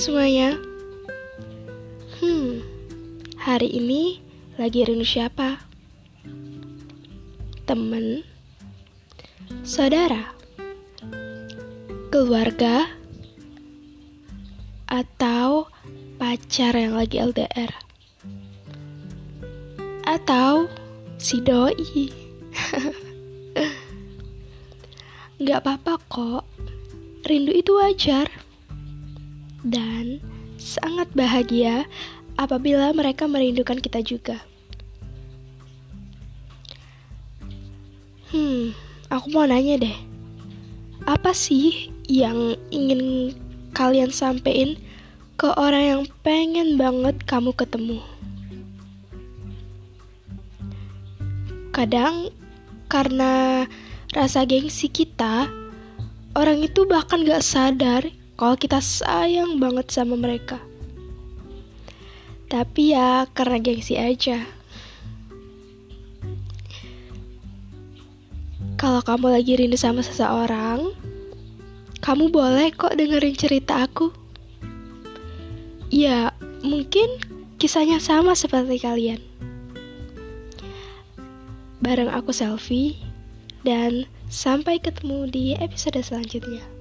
semuanya. Hmm, hari ini lagi rindu siapa? Temen, saudara, keluarga, atau pacar yang lagi LDR? Atau si doi? Gak apa-apa kok, rindu itu wajar dan sangat bahagia apabila mereka merindukan kita juga. Hmm, aku mau nanya deh. Apa sih yang ingin kalian sampein ke orang yang pengen banget kamu ketemu? Kadang karena rasa gengsi kita, orang itu bahkan gak sadar kalau kita sayang banget sama mereka. Tapi ya karena gengsi aja. Kalau kamu lagi rindu sama seseorang, kamu boleh kok dengerin cerita aku. Ya, mungkin kisahnya sama seperti kalian. Bareng aku selfie, dan sampai ketemu di episode selanjutnya.